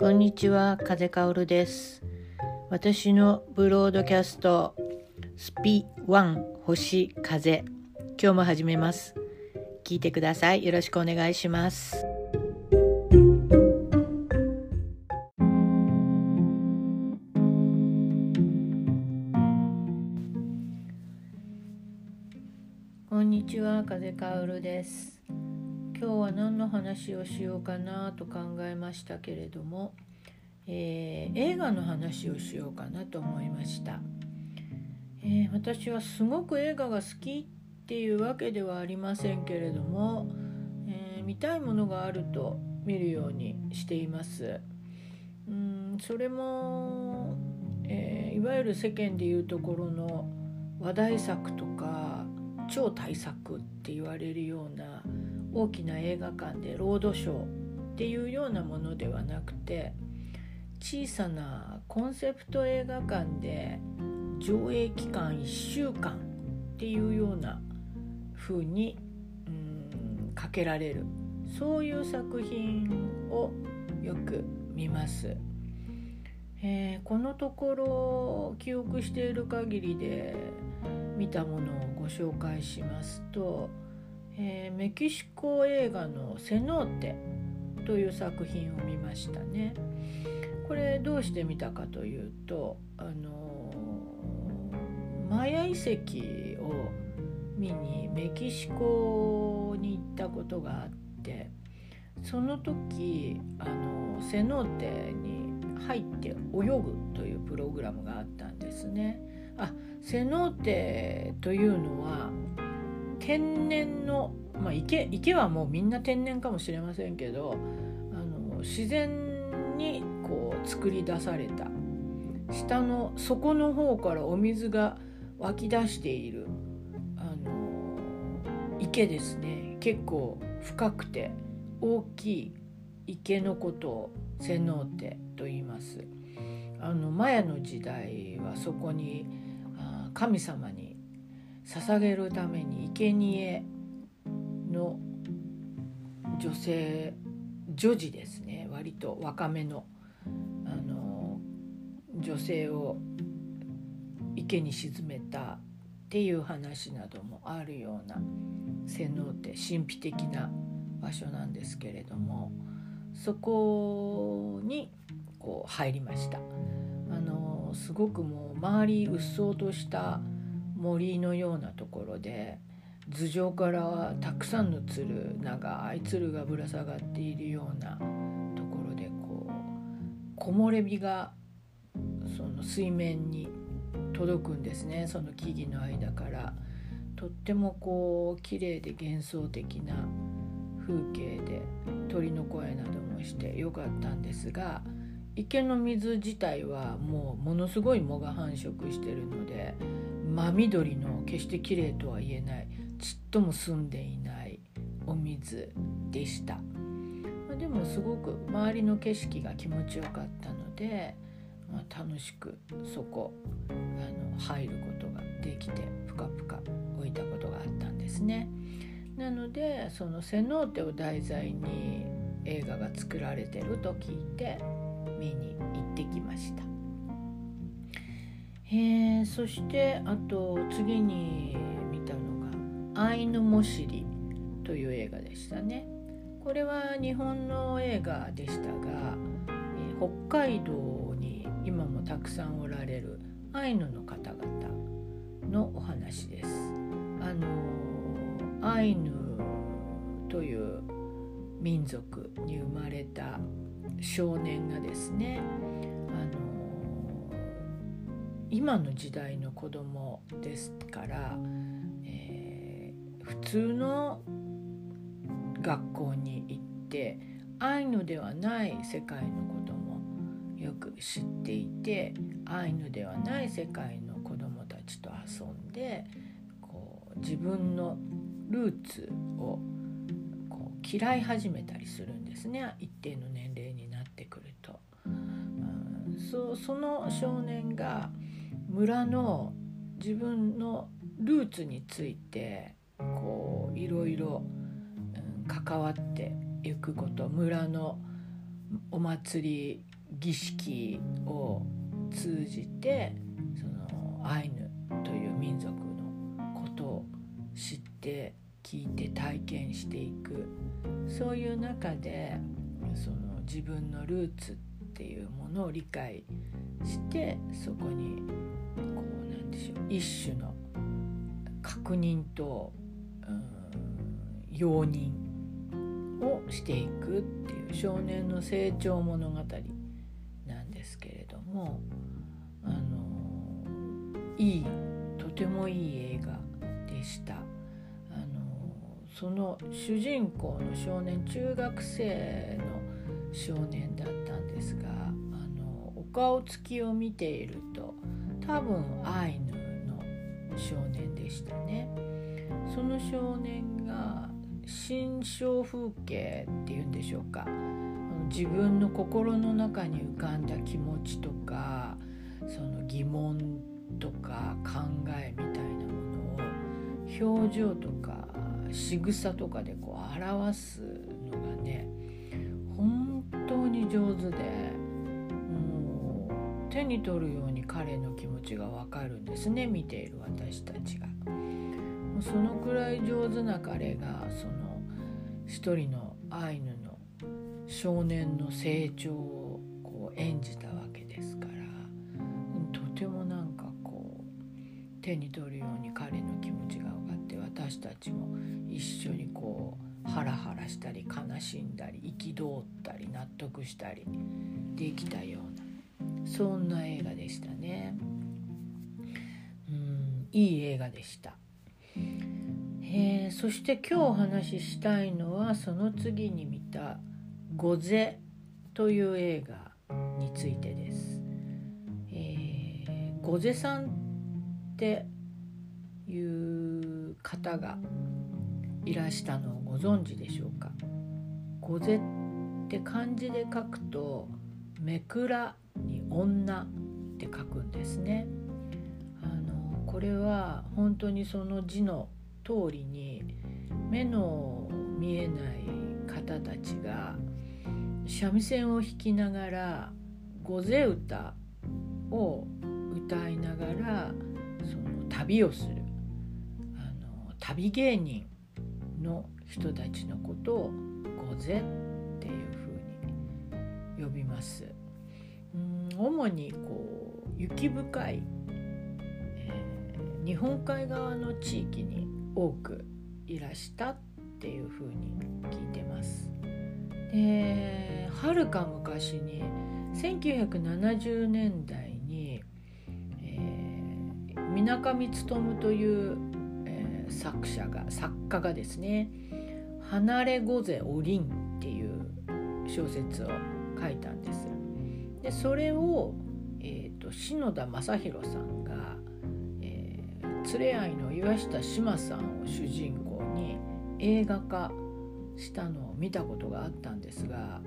こんにちは風香るです。私のブロードキャストスピワン星風。今日も始めます。聞いてください。よろしくお願いします。こんにちは風香るです。今日は何の話をしようかなと考えましたけれども、えー、映画の話をしようかなと思いました、えー、私はすごく映画が好きっていうわけではありませんけれども、えー、見たいものがあると見るようにしています。うんそれも、えいわゆる世間でいうところの話題作とか超大作って言われるような大きな映画館でロードショーっていうようなものではなくて小さなコンセプト映画館で上映期間1週間っていうような風にうんかけられるそういう作品をよく見ます。えー、このところ記憶している限りで見たものをご紹介しますとえー、メキシコ映画の「セノーテ」という作品を見ましたね。これどうして見たかというとあのマヤ遺跡を見にメキシコに行ったことがあってその時あのセノーテに入って泳ぐというプログラムがあったんですね。あセノーテというのは天然の、まあ、池池はもうみんな天然かもしれませんけどあの自然にこう作り出された下の底の方からお水が湧き出しているあの池ですね結構深くて大きい池のことをセノーテと言います。あのマヤの時代はそこに神様に捧げるために生贄の女性女児ですね割と若めのあの女性を池に沈めたっていう話などもあるような洗脳って神秘的な場所なんですけれどもそこにこう入りました。あのすごくもう周りうっそうとした森のようなところで頭上からたくさんの鶴長い鶴がぶら下がっているようなところでこう木漏れ日がその水面に届くんですね。その木々の間から。とってもこう綺麗で幻想的な風景で鳥の声などもしてよかったんですが池の水自体はもうものすごい藻が繁殖してるので真緑の決して綺麗とは言えないちっとも澄んでいないお水でしたまでもすごく周りの景色が気持ちよかったので、まあ、楽しくそこあの入ることができてぷかぷか浮いたことがあったんですね。なのでそのセノーテを題材に映画が作られてると聞いて見に行ってきました。えー、そしてあと次に見たのが「アイヌモシリ」という映画でしたね。これは日本の映画でしたが、えー、北海道に今もたくさんおられるアイヌの方々のお話です。あのアイヌという民族に生まれた少年がですね今の時代の子供ですから、えー、普通の学校に行ってアイヌではない世界のこともよく知っていてアイヌではない世界の子供たちと遊んでこう自分のルーツをこう嫌い始めたりするんですね一定の年齢になってくると。うん、そその少年が村の自分のルーツについてこういろいろ関わっていくこと村のお祭り儀式を通じてそのアイヌという民族のことを知って聞いて体験していくそういう中でその自分のルーツっていうものを理解してそこにこうなんでしょう一種の確認と、うん、容認をしていくっていう少年の成長物語なんですけれどもあのいいとてもいい映画でした。あのその主人公の少年中学生の少年だったんですがあのお顔つきを見ていると多分アイヌの少年でしたね。その少年が心象風景っていうんでしょうか自分の心の中に浮かんだ気持ちとかその疑問とか考えみたいなものを表情とか仕草とかでこう表すのがね本当に上手で手に取るように彼の気持ちがわかるんですね見ている私たちが。そのくらい上手な彼がその一人のアイヌの少年の成長をこう演じたわけですからとてもなんかこう手に取るように彼の気持ちが分かって私たちも一緒にこうハラハラしたり悲しんだり憤ったり納得したりできたようなそんな映画でしたね。うんいい映画でした。えー、そして今日お話ししたいのはその次に見た「ゴゼ」という映画についてです。えー、ゴゼさんっていう方がいらしたのをご存知でしょうかゴゼって漢字で書くと「めくら」に「女」って書くんですね。あのこれは本当にその字の通りに目の見えない方たちが三味線を弾きながら御勢歌を歌いながらその旅をするあの旅芸人の人たちのことを御勢っていうふうに呼びます。主にこう雪深い、えー、日本海側の地域に多くいらしたっていうふうに聞いてます。ではるか昔に1970年代にみなかみつとむという、えー、作者が作家がですね「離れ御ぜおりん」っていう小説を書いたんです。でそれを、えーと篠田正宏さんが連れ合いの岩下志麻さんを主人公に映画化したのを見たことがあったんですが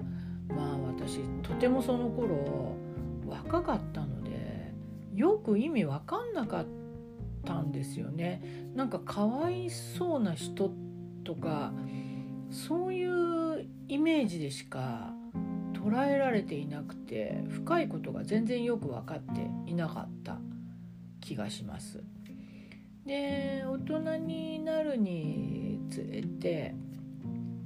まあ私とてもその頃若かったのでよく意味わかんなかったんですよね。なんかかわいそうな人とかそういうイメージでしか捉えられていなくて深いことが全然よく分かっていなかった気がします。で大人になるにつれて、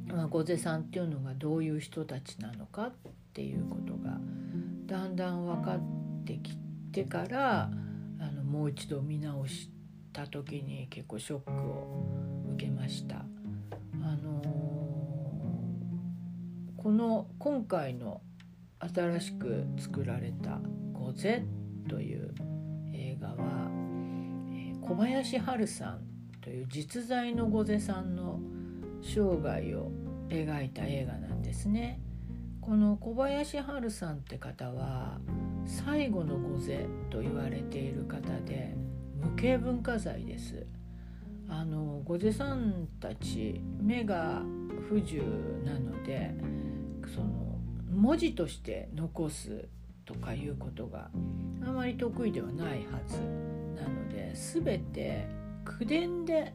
まあ、御瀬さんっていうのがどういう人たちなのかっていうことがだんだん分かってきてからあのもう一度見直した時に結構ショックを受けました。この今回の新しく作られた「御瀬」という映画は小林春さんという実在の御瀬さんの生涯を描いた映画なんですね。この小林春さんって方は最後の御瀬と言われている方で無形文化財です。あの御瀬さんたち目が不自由なのでその文字として残すとかいうことがあまり得意ではないはずなので全て口伝で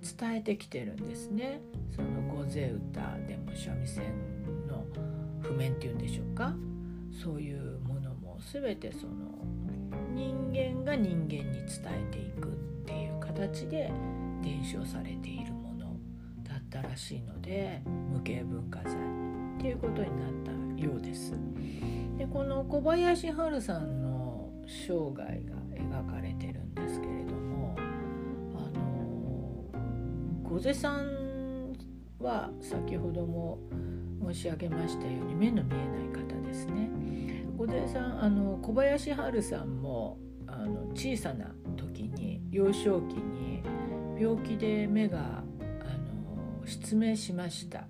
伝えてきてるんですね。その御勢歌でも三味線の譜面っていうんでしょうか。そういうものも全てその人間が人間に伝えていくっていう形で伝承されているものだったらしいので無形文化財。っていうことになったようです。でこの小林春さんの生涯が描かれてるんですけれどもあの御瀬さんは先ほども申し上げましたように目の見えない方ですね。小出さんあの小林春さんもあの小さな時に幼少期に病気で目があの失明しました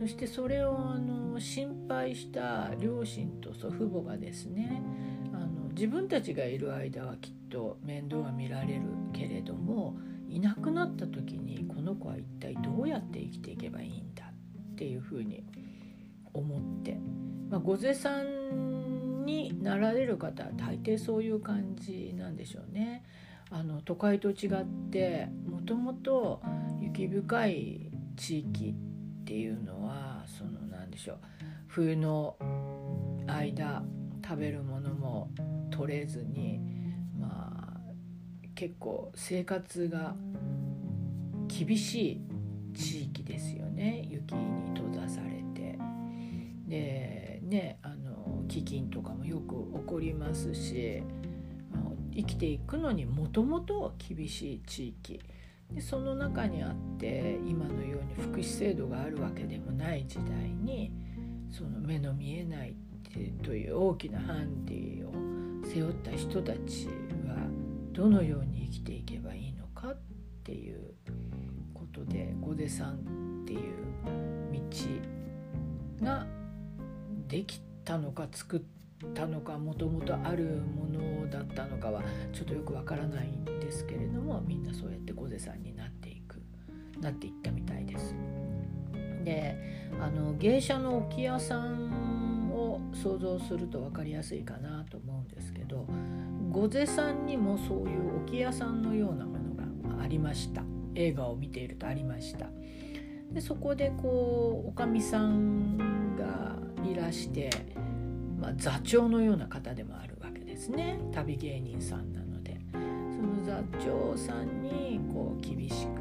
そしてそれをあの心配した両親と祖父母がですねあの自分たちがいる間はきっと面倒は見られるけれどもいなくなった時にこの子は一体どうやって生きていけばいいんだっていうふうに思って、まあ、御瀬さんになられる方は大抵そういう感じなんでしょうね。あの都会と違ってもともと雪深い地域っていうのはその何でしょう冬の間食べるものも取れずにまあ結構生活が厳しい地域ですよね雪に閉ざされて。でねあの飢饉とかもよく起こりますし生きていくのにもともと厳しい地域でその中にあって今のように福祉制度があるわけでもない時代にその目の見えないという大きなハンディを背負った人たちはどのように生きていけばいいのかっていうことで御出さんっていう道ができたのか作ったのかもともとあるものだったのかはちょっとよくわからないんですけれどもみんなそうやって御出さんになっていくなっていったみたいです。であの芸者の置屋さんを想像すると分かりやすいかなと思うんですけど御瀬さんにもそういう置屋さんのようなものがありました。映画を見ているとありました。でそこでこうおかみさんがいらして、まあ、座長のような方でもある。ですね。旅芸人さんなので。その座長さんにこう厳しく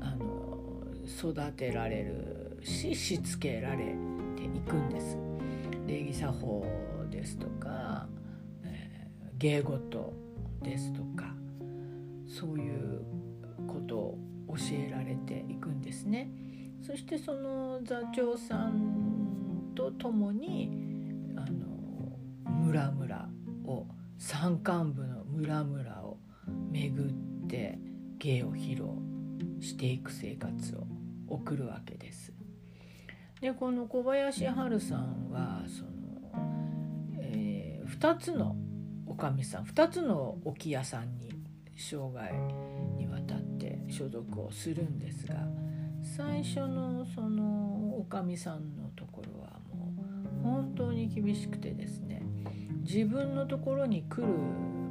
あの育てられるししつけられていくんです。礼儀作法ですとか、えー、芸事ですとかそういうことを教えられていくんですね。そしてその座長さんと共にあの村を山間部の村々を巡って芸を披露していく生活を送るわけです。でこの小林春さんはその、えー、2つのおかみさん2つの置屋さんに生涯にわたって所属をするんですが最初のそのおかみさんのところはもう本当に厳しくてですね自分のところに来る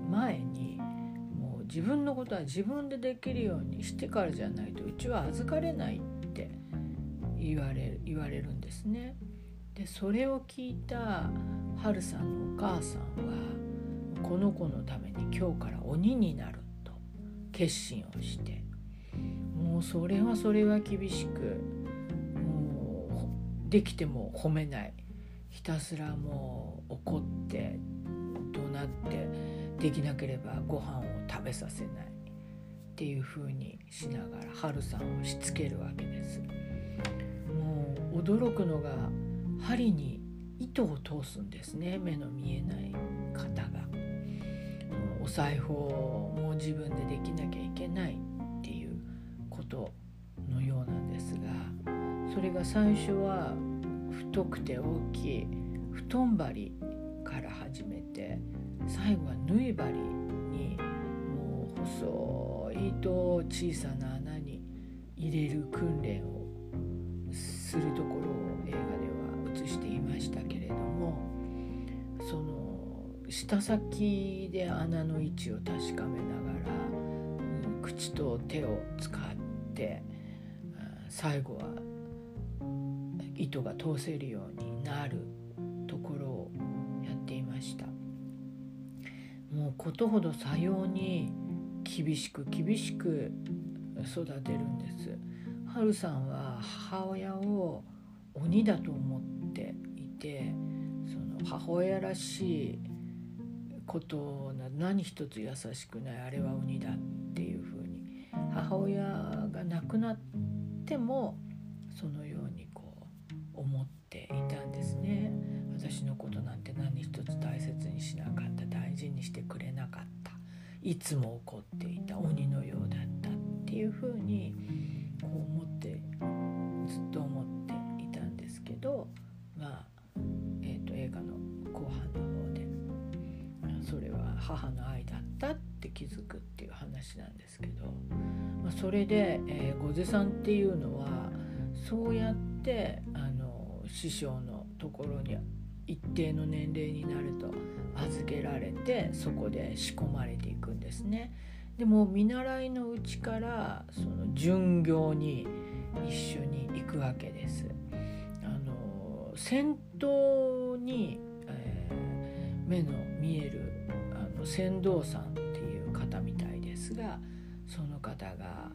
前にもう自分のことは自分でできるようにしてからじゃないとうちは預かれないって言われる言われるんですね。でそれを聞いた春さんのお母さんはこの子のために今日から鬼になると決心をしてもうそれはそれは厳しくもうできても褒めないひたすらもう怒って怒鳴ってできなければご飯を食べさせないっていう風にしながら春さんをしつけるわけです。もう驚くのが針に糸を通すんですね目の見えない方が。お裁縫も自分でできなきゃいけないっていうことのようなんですがそれが最初は太くて大きい。布団針から始めて最後は縫い針にもう細い糸を小さな穴に入れる訓練をするところを映画では映していましたけれどもその舌先で穴の位置を確かめながら、うん、口と手を使って、うん、最後は糸が通せるようになるところをやっていました。もうことほどさように厳しく厳しく育てるんです。はるさんは母親を鬼だと思っていてその母親らしいことな何一つ優しくないあれは鬼だっていうふうに。母親が亡くなってもそのよう思っていたんですね。私のことなんて何一つ大切にしなかった大事にしてくれなかった。いつも怒っていた鬼のようだったっていうふうにこう思ってずっと思っていたんですけどまあ、えーと、映画の後半の方でそれは母の愛だったって気づくっていう話なんですけど、まあ、それで、えー、御瀬さんっていうのはそうやって師匠のところに一定の年齢になると預けられてそこで仕込まれていくんですね。でも見習いのうちからその巡業に一緒に行くわけです。あの先頭に、えー、目の見えるあの船頭さんっていう方みたいですがその方が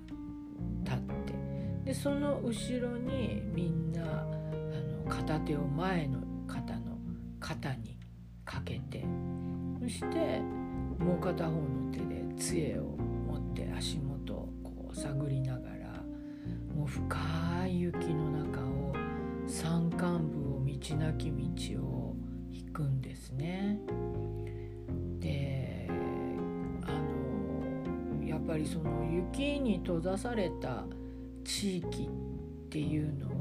立ってでその後ろにみんな片手を前の方の肩にかけてそしてもう片方の手で杖を持って足元をこう探りながらもう深い雪の中を山間部を道なき道を引くんですね。であのやっぱりその雪に閉ざされた地域っていうのは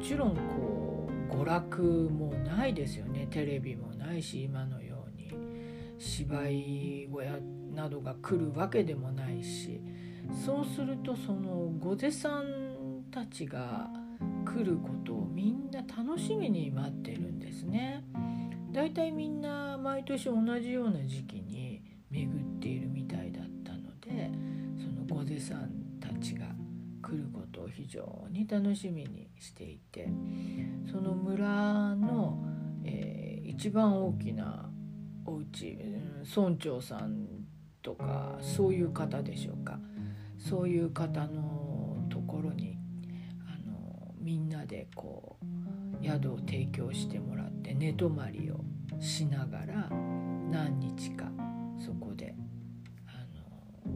ちろんこう娯楽もないですよねテレビもないし今のように芝居小屋などが来るわけでもないしそうするとその御瀬さんたちが来ることをみんな楽しみに待ってるんですね。だいたいみんな毎年同じような時期に巡っているみたいだったのでその御瀬さんたちが来ることを非常に楽しみにしていてその村の、えー、一番大きなお家村長さんとかそういう方でしょうか。そういう方のところにあのみんなでこう宿を提供してもらって寝泊まりをしながら何日かそこであの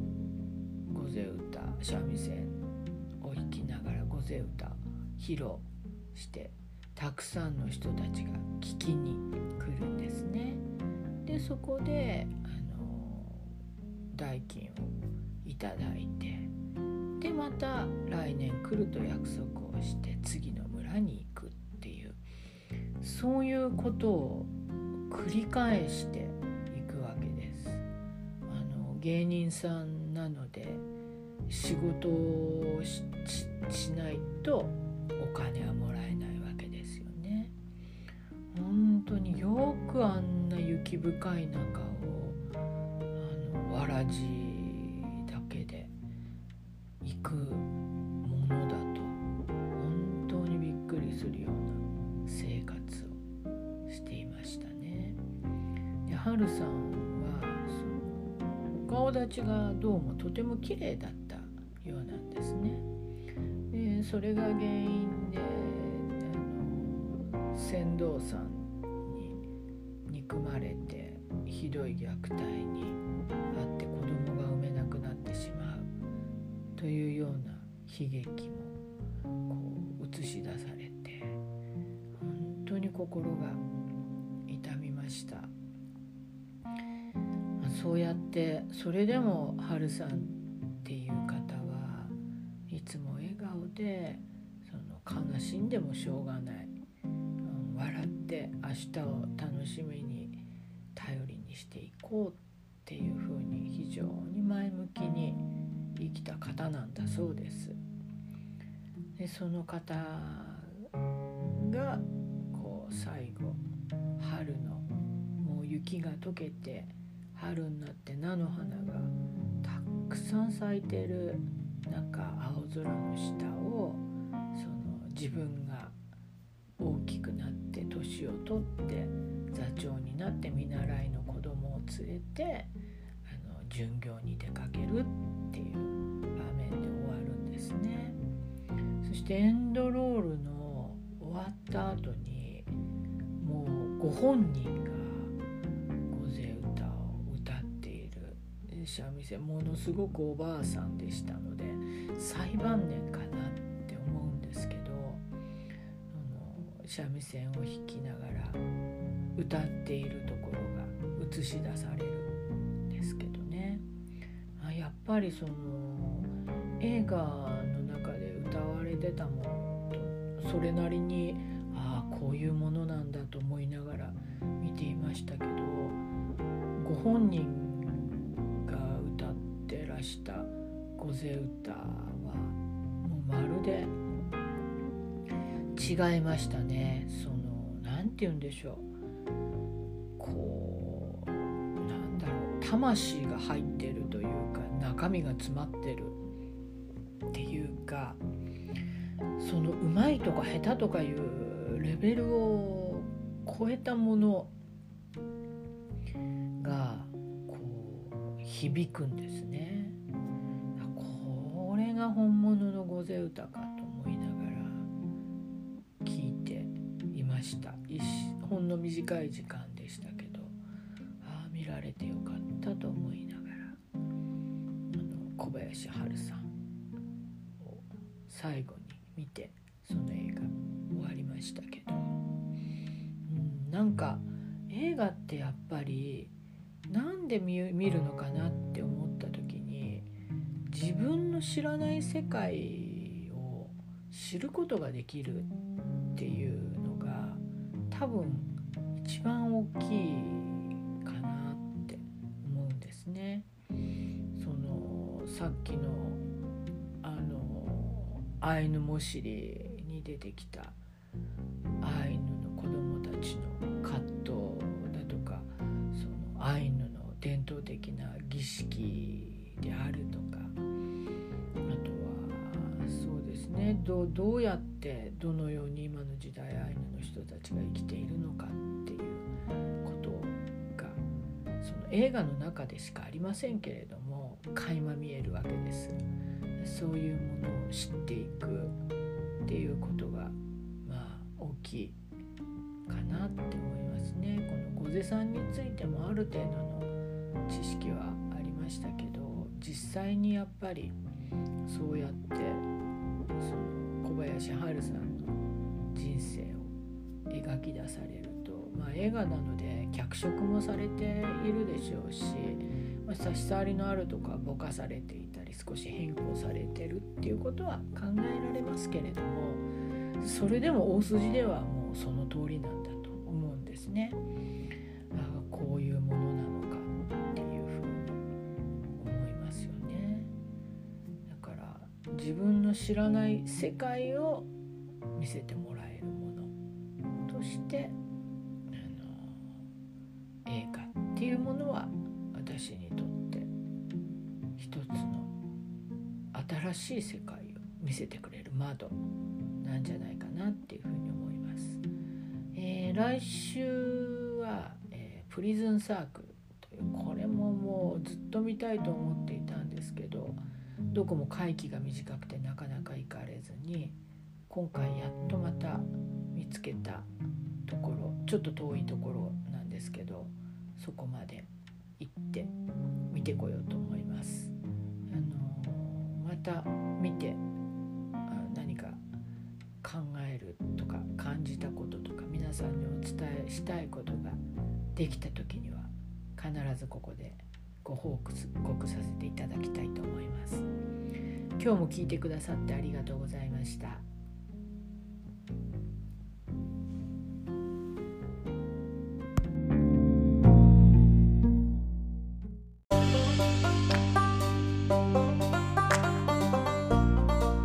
御前歌三味線きながら御前歌披露してたくさんの人たちが聞きに来るんですね。でそこであの代金をいただいてでまた来年来ると約束をして次の村に行くっていうそういうことを繰り返していくわけです。あの芸人さんなので仕事をしないとお金はもらえないわけですよね。本当によくあんな雪深い中をあのわらじだけで行くものだと本当にびっくりするような生活をしていましたね。で春さんはそのお顔立ちがどうもとても綺麗だったようなんですね。でそれが原因であの船頭さんに憎まれてひどい虐待にあって子供が産めなくなってしまうというような悲劇もこう映し出されて本当に心が痛みました。そうやってそれでも春さんでその悲しんでもしょうがない、うん、笑って明日を楽しみに頼りにしていこうっていうふうに非常に前向きに生きた方なんだそうです。でその方がこう最後春のもう雪が溶けて春になって菜の花がたくさん咲いてる中青空の下をその自分が大きくなって年を取って座長になって見習いの子供を連れてあの巡業に出かけるっていう場面で終わるんですね。そしてエンドロールの終わった後にもうご本人が三味線ものすごくおばあさんでしたので最晩年かなって思うんですけど三味線を弾きながら歌っているところが映し出されるんですけどね。あやっぱりその映画の中で歌われてたものとそれなりにああこういうものなんだと思いながら見ていましたけどご本人がした。御勢歌はもうまるで違いましたね。その何て言うんでしょう。こうなんだろう魂が入ってるというか中身が詰まってるっていうかそのうまいとか下手とかいうレベルを超えたものがこう響くんですね。これが本物の御勢歌かと思いながら聞いていました。ほんの短い時間でしたけどああ見られてよかったと思いながらあの小林春さんを最後に見てその映画終わりましたけど、うん、なんか映画ってやっぱりなんで見るのかなって思った時自分の知らない世界を知ることができるっていうのが多分一番大きいかなって思うんですね。そのさっきのあのアイヌモシリに出てきたアイヌの子供たちの葛藤だとかそのアイヌの伝統的な儀式であるどどうやってどのように今の時代アイヌの人たちが生きているのかっていうことがその映画の中でしかありませんけれども垣間見えるわけです。そういうものを知っていくっていうことがまあ大きいかなって思いますね。この御瀬さんについてもある程度の知識はありましたけど実際にやっぱりそうやって小林春さんの人生を描き出されると、まあ、映画なので脚色もされているでしょうし、まあ、差し障りのあるとかぼかされていたり少し変更されてるっていうことは考えられますけれどもそれでも大筋ではもうその通りなんだと思うんですね。の知らない世界を見せてもらえるものとしてあの映画っていうものは私にとって一つの新しい世界を見せてくれる窓なんじゃないかなっていうふうに思います。えー、来週は、えー、プリズンサークルというこれももうずっと見たいと思っていたんですけどどこも会期が短くてなかなか行かれずに今回やっとまた見つけたところちょっと遠いところなんですけどそこまで行って見てこようと思います。あのまた見て何か考えるとか感じたこととか皆さんにお伝えしたいことができた時には必ずここでご報告させていただきたいと思います。今日も聞いてくださってありがとうございました。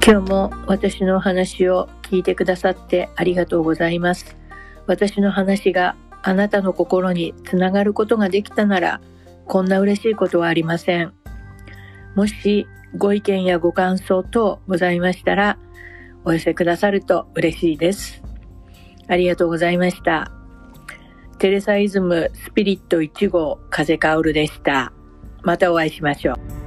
今日も私の話を聞いてくださってありがとうございます。私の話があなたの心につながることができたなら、こんな嬉しいことはありません。もしご意見やご感想等ございましたら、お寄せくださると嬉しいです。ありがとうございました。テレサイズムスピリット1号風薫でした。またお会いしましょう。